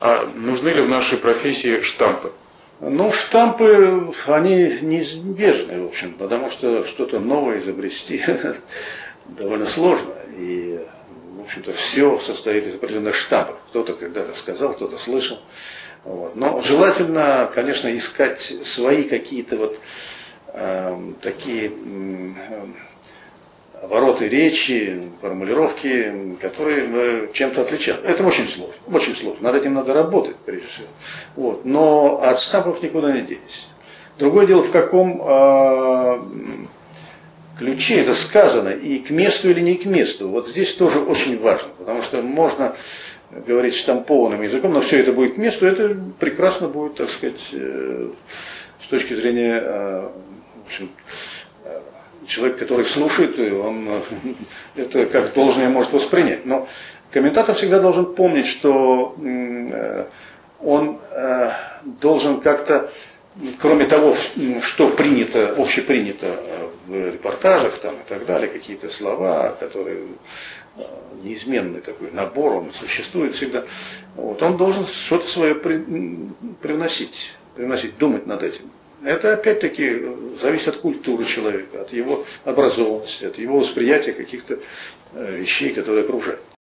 А нужны ли в нашей профессии штампы? Ну, штампы, они неизбежны, в общем, потому что что-то новое изобрести довольно сложно. И, в общем-то, все состоит из определенных штампов. Кто-то когда-то сказал, кто-то слышал. Вот. Но желательно, конечно, искать свои какие-то вот э, такие э, обороты речи, формулировки, которые э, чем-то отличаются. Это очень сложно, очень сложно. Над этим надо работать, прежде всего. Вот. Но от штампов никуда не денешься. Другое дело, в каком э, ключе это сказано, и к месту или не к месту. Вот здесь тоже очень важно, потому что можно говорить штампованным языком, но все это будет к месту, это прекрасно будет, так сказать, э, с точки зрения э, в общем, человек, который слушает, он это как должное может воспринять. Но комментатор всегда должен помнить, что э, он э, должен как-то, кроме того, что принято, общепринято в репортажах там, и так далее, какие-то слова, которые э, неизменный такой набор, он существует всегда. Вот, он должен что-то свое привносить, привносить, думать над этим. Это опять-таки зависит от культуры человека, от его образованности, от его восприятия каких-то э, вещей, которые окружают.